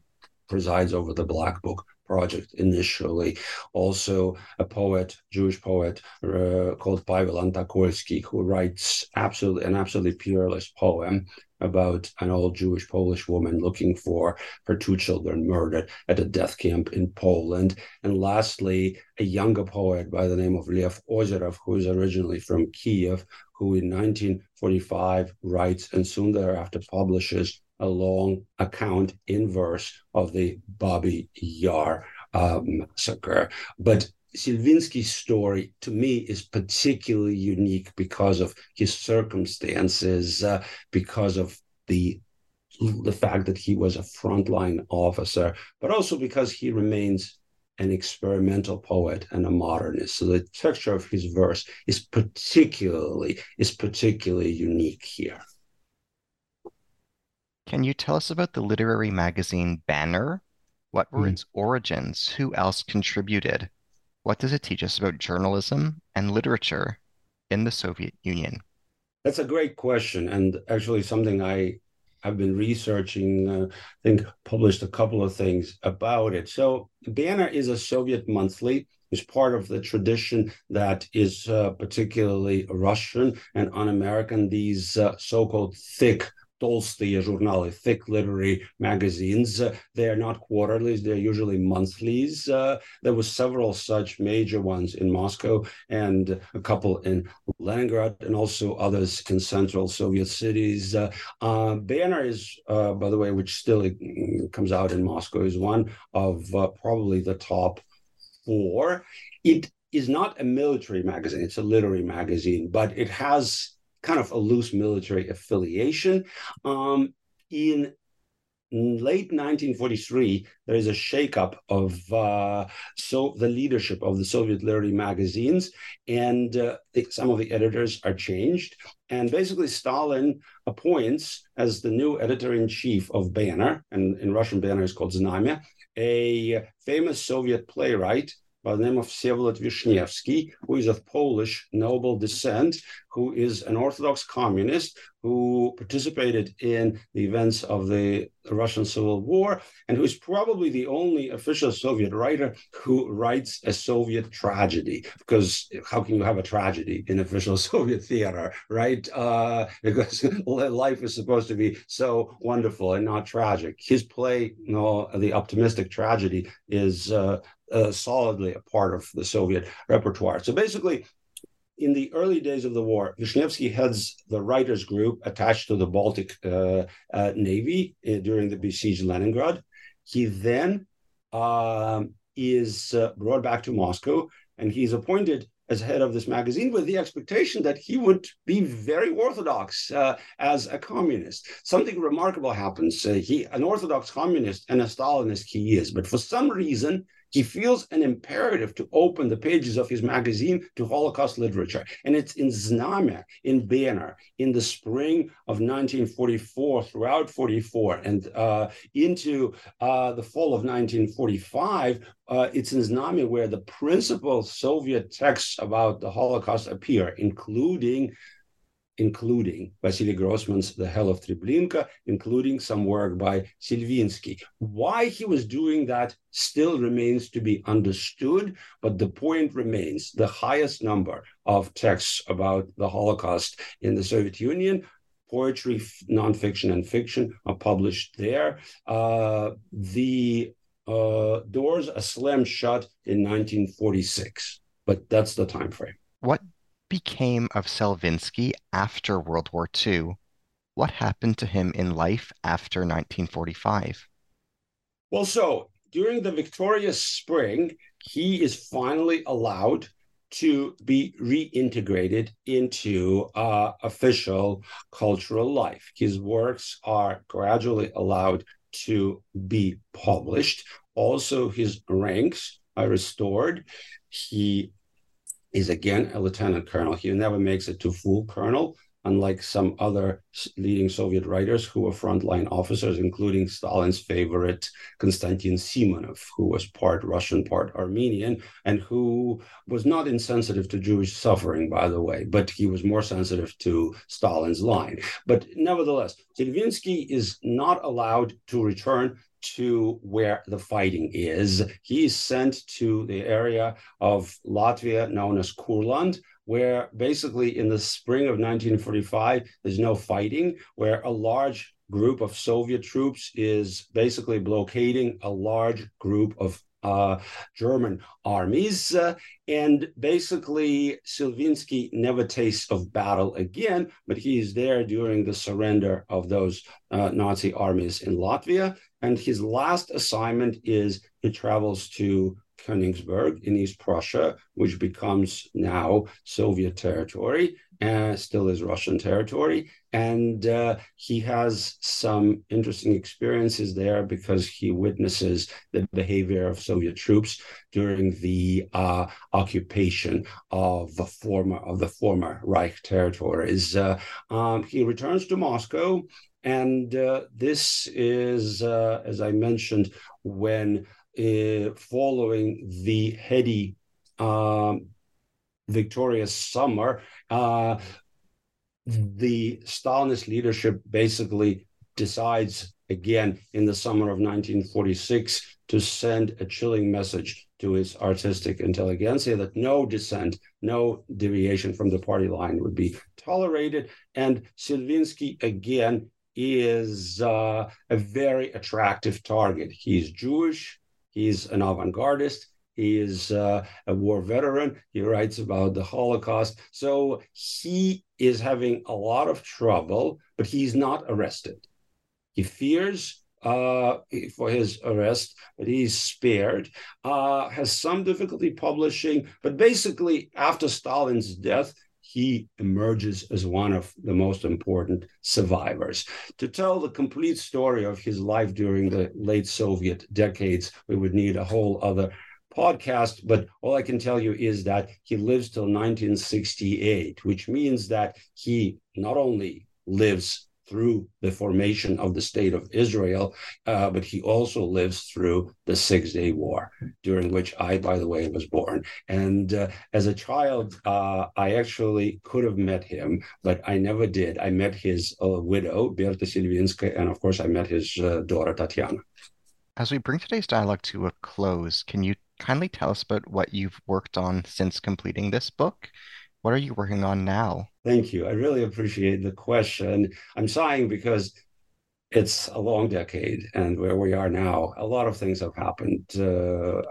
[SPEAKER 3] presides over the Black Book project initially. Also, a poet, Jewish poet uh, called Pavel Antokolsky, who writes absolutely an absolutely peerless poem about an old Jewish Polish woman looking for her two children murdered at a death camp in Poland. And lastly, a younger poet by the name of Lev Ozerov, who is originally from Kiev, who in 1945 writes and soon thereafter publishes a long account in verse of the Babi Yar um, massacre. But Selvinsky's story to me is particularly unique because of his circumstances, uh, because of the the fact that he was a frontline officer, but also because he remains an experimental poet and a modernist. So the texture of his verse is particularly is particularly unique here.
[SPEAKER 2] Can you tell us about the literary magazine Banner? What were mm. its origins? Who else contributed? What does it teach us about journalism and literature in the Soviet Union?
[SPEAKER 3] That's a great question, and actually something I have been researching. Uh, I think published a couple of things about it. So, Banner is a Soviet monthly. It's part of the tradition that is uh, particularly Russian and un-American. These uh, so-called thick толстые журналы, thick literary magazines. Uh, they are not quarterlies; they're usually monthlies. Uh, there were several such major ones in Moscow and a couple in Leningrad, and also others in central Soviet cities. Uh, uh Banner is, uh, by the way, which still mm, comes out in Moscow, is one of uh, probably the top four. It is not a military magazine; it's a literary magazine, but it has kind of a loose military affiliation. Um, in late 1943, there is a shakeup of uh, so the leadership of the Soviet literary magazines, and uh, some of the editors are changed. And basically, Stalin appoints as the new editor in chief of Banner, and in Russian, Banner is called Znamya, a famous Soviet playwright by the name of Всеволod Wisniewski, who is of Polish noble descent, who is an Orthodox communist who participated in the events of the Russian Civil War, and who is probably the only official Soviet writer who writes a Soviet tragedy. Because how can you have a tragedy in official Soviet theater, right? Uh, because life is supposed to be so wonderful and not tragic. His play, you know, The Optimistic Tragedy, is uh, uh, solidly a part of the Soviet repertoire. So basically, in the early days of the war, Vishnevsky heads the writers group attached to the Baltic uh, uh, Navy uh, during the besieged Leningrad. He then um, is uh, brought back to Moscow and he's appointed as head of this magazine with the expectation that he would be very orthodox uh, as a communist. Something remarkable happens. Uh, he, an orthodox communist and a Stalinist he is, but for some reason, he feels an imperative to open the pages of his magazine to Holocaust literature. And it's in Znamya, in Banner, in the spring of 1944, throughout 44, and uh, into uh, the fall of 1945, uh, it's in Znamya where the principal Soviet texts about the Holocaust appear, including including Vasily Grossman's The Hell of Treblinka, including some work by Selvinsky. Why he was doing that still remains to be understood, but the point remains the highest number of texts about the Holocaust in the Soviet Union poetry, nonfiction, and fiction are published there. Uh, the uh, doors are slammed shut in 1946, but that's the time frame.
[SPEAKER 2] What became of Selvinsky after World War II? What happened to him in life after 1945?
[SPEAKER 3] Well, so during the victorious spring, he is finally allowed to be reintegrated into uh, official cultural life. His works are gradually allowed to be published. Also, his ranks are restored. He is again a lieutenant colonel. He never makes it to full colonel, unlike some other leading Soviet writers who were frontline officers, including Stalin's favorite Konstantin Simonov, who was part Russian, part Armenian, and who was not insensitive to Jewish suffering, by the way, but he was more sensitive to Stalin's line. But nevertheless, Selvinsky is not allowed to return to where the fighting is. He is sent to the area of Latvia known as Kurland, where basically in the spring of 1945, there's no fighting, where a large group of Soviet troops is basically blockading a large group of uh, German armies. Uh, and basically, Selvinsky never tastes of battle again, but he is there during the surrender of those uh, Nazi armies in Latvia. And his last assignment is he travels to Königsberg in East Prussia, which becomes now Soviet territory and still is Russian territory. And uh, he has some interesting experiences there because he witnesses the behavior of Soviet troops during the uh, occupation of the former of the former Reich territories. Uh, um, he returns to Moscow. And uh, this is, uh, as I mentioned, when uh, following the heady um, victorious summer, uh, the Stalinist leadership basically decides again in the summer of 1946 to send a chilling message to its artistic intelligentsia that no dissent, no deviation from the party line would be tolerated. And Selvinsky again is uh, a very attractive target. He's Jewish, He's an avant gardist. He is uh, a war veteran. He writes about the Holocaust. So he is having a lot of trouble, but he's not arrested. He fears uh, for his arrest, but he's spared. Uh, has some difficulty publishing, but basically, after Stalin's death, he emerges as one of the most important survivors. To tell the complete story of his life during the late Soviet decades, we would need a whole other podcast, but all I can tell you is that he lives till 1968, which means that he not only lives through the formation of the state of Israel, uh, but he also lives through the Six Day War, during which I, by the way, was born. And uh, as a child, uh, I actually could have met him, but I never did. I met his uh, widow, Berta Sierpinska, and of course, I met his uh, daughter, Tatiana.
[SPEAKER 2] As we bring today's dialogue to a close, can you kindly tell us about what you've worked on since completing this book? What are you working on now?
[SPEAKER 3] Thank you. I really appreciate the question. I'm sighing because it's a long decade, and where we are now, a lot of things have happened. Uh,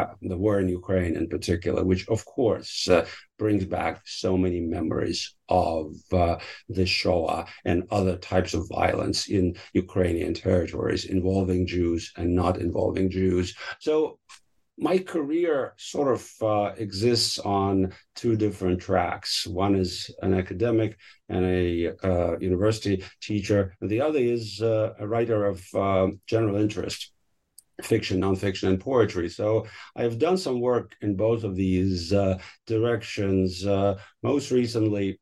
[SPEAKER 3] uh, the war in Ukraine, in particular, which of course uh, brings back so many memories of uh, the Shoah and other types of violence in Ukrainian territories involving Jews and not involving Jews. So my career sort of uh, exists on two different tracks. One is an academic and a uh, university teacher, and the other is uh, a writer of uh, general interest. Fiction, nonfiction, and poetry. So I've done some work in both of these uh, directions. Uh, most recently,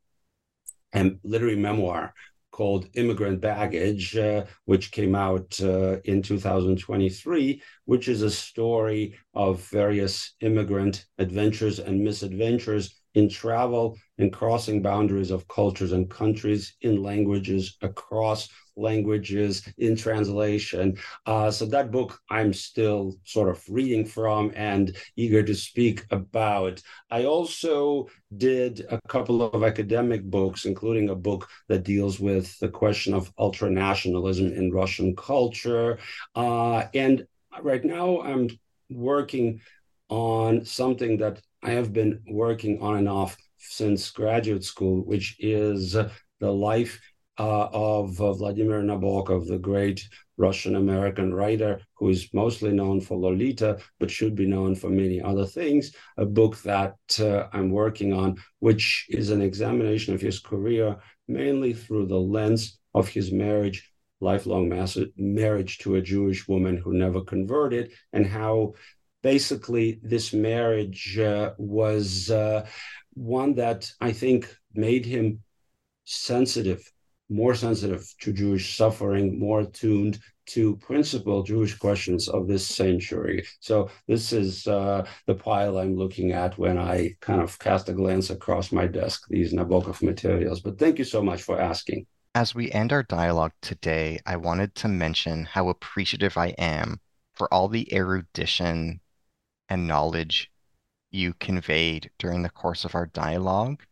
[SPEAKER 3] a literary memoir called Immigrant Baggage, uh, which came out uh, in 2023, which is a story of various immigrant adventures and misadventures in travel and crossing boundaries of cultures and countries in languages across languages in translation. Uh, so that book I'm still sort of reading from and eager to speak about. I also did a couple of academic books, including a book that deals with the question of ultranationalism in Russian culture. Uh, and right now I'm working on something that I have been working on and off since graduate school, which is the life uh, of uh, Vladimir Nabokov, the great Russian American writer who is mostly known for Lolita, but should be known for many other things. A book that uh, I'm working on, which is an examination of his career mainly through the lens of his marriage, lifelong marriage to a Jewish woman who never converted, and how basically, this marriage uh, was uh, one that I think made him sensitive, more sensitive to Jewish suffering, more attuned to principal Jewish questions of this century. So this is uh, the pile I'm looking at when I kind of cast a glance across my desk, these Nabokov materials. But thank you so much for asking.
[SPEAKER 2] As we end our dialogue today, I wanted to mention how appreciative I am for all the erudition and knowledge you conveyed during the course of our dialogue,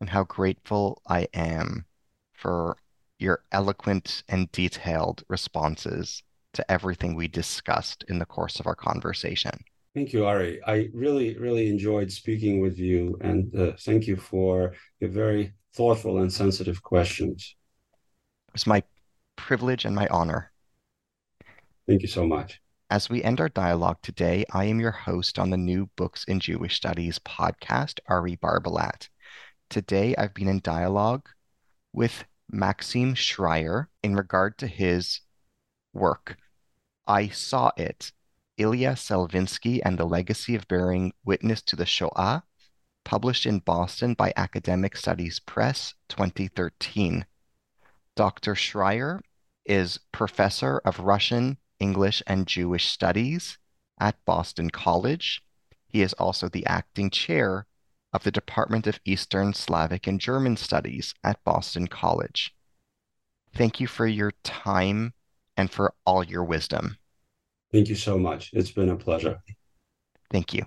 [SPEAKER 2] and how grateful I am for your eloquent and detailed responses to everything we discussed in the course of our conversation.
[SPEAKER 3] Thank you, Ari. I really, really enjoyed speaking with you, and uh, thank you for your very thoughtful and sensitive questions.
[SPEAKER 2] It was my privilege and my honor.
[SPEAKER 3] Thank you so much.
[SPEAKER 2] As we end our dialogue today, I am your host on the New Books in Jewish Studies podcast, Ari Barbalat. Today, I've been in dialogue with Maxim Shrayer in regard to his work. I saw it, Ilya Selvinsky and the Legacy of Bearing Witness to the Shoah, published in Boston by Academic Studies Press 2013. Dr. Shrayer is professor of Russian English and Jewish Studies at Boston College. He is also the acting chair of the Department of Eastern Slavic and German Studies at Boston College. Thank you for your time and for all your wisdom.
[SPEAKER 3] Thank you so much. It's been a pleasure.
[SPEAKER 2] Thank you.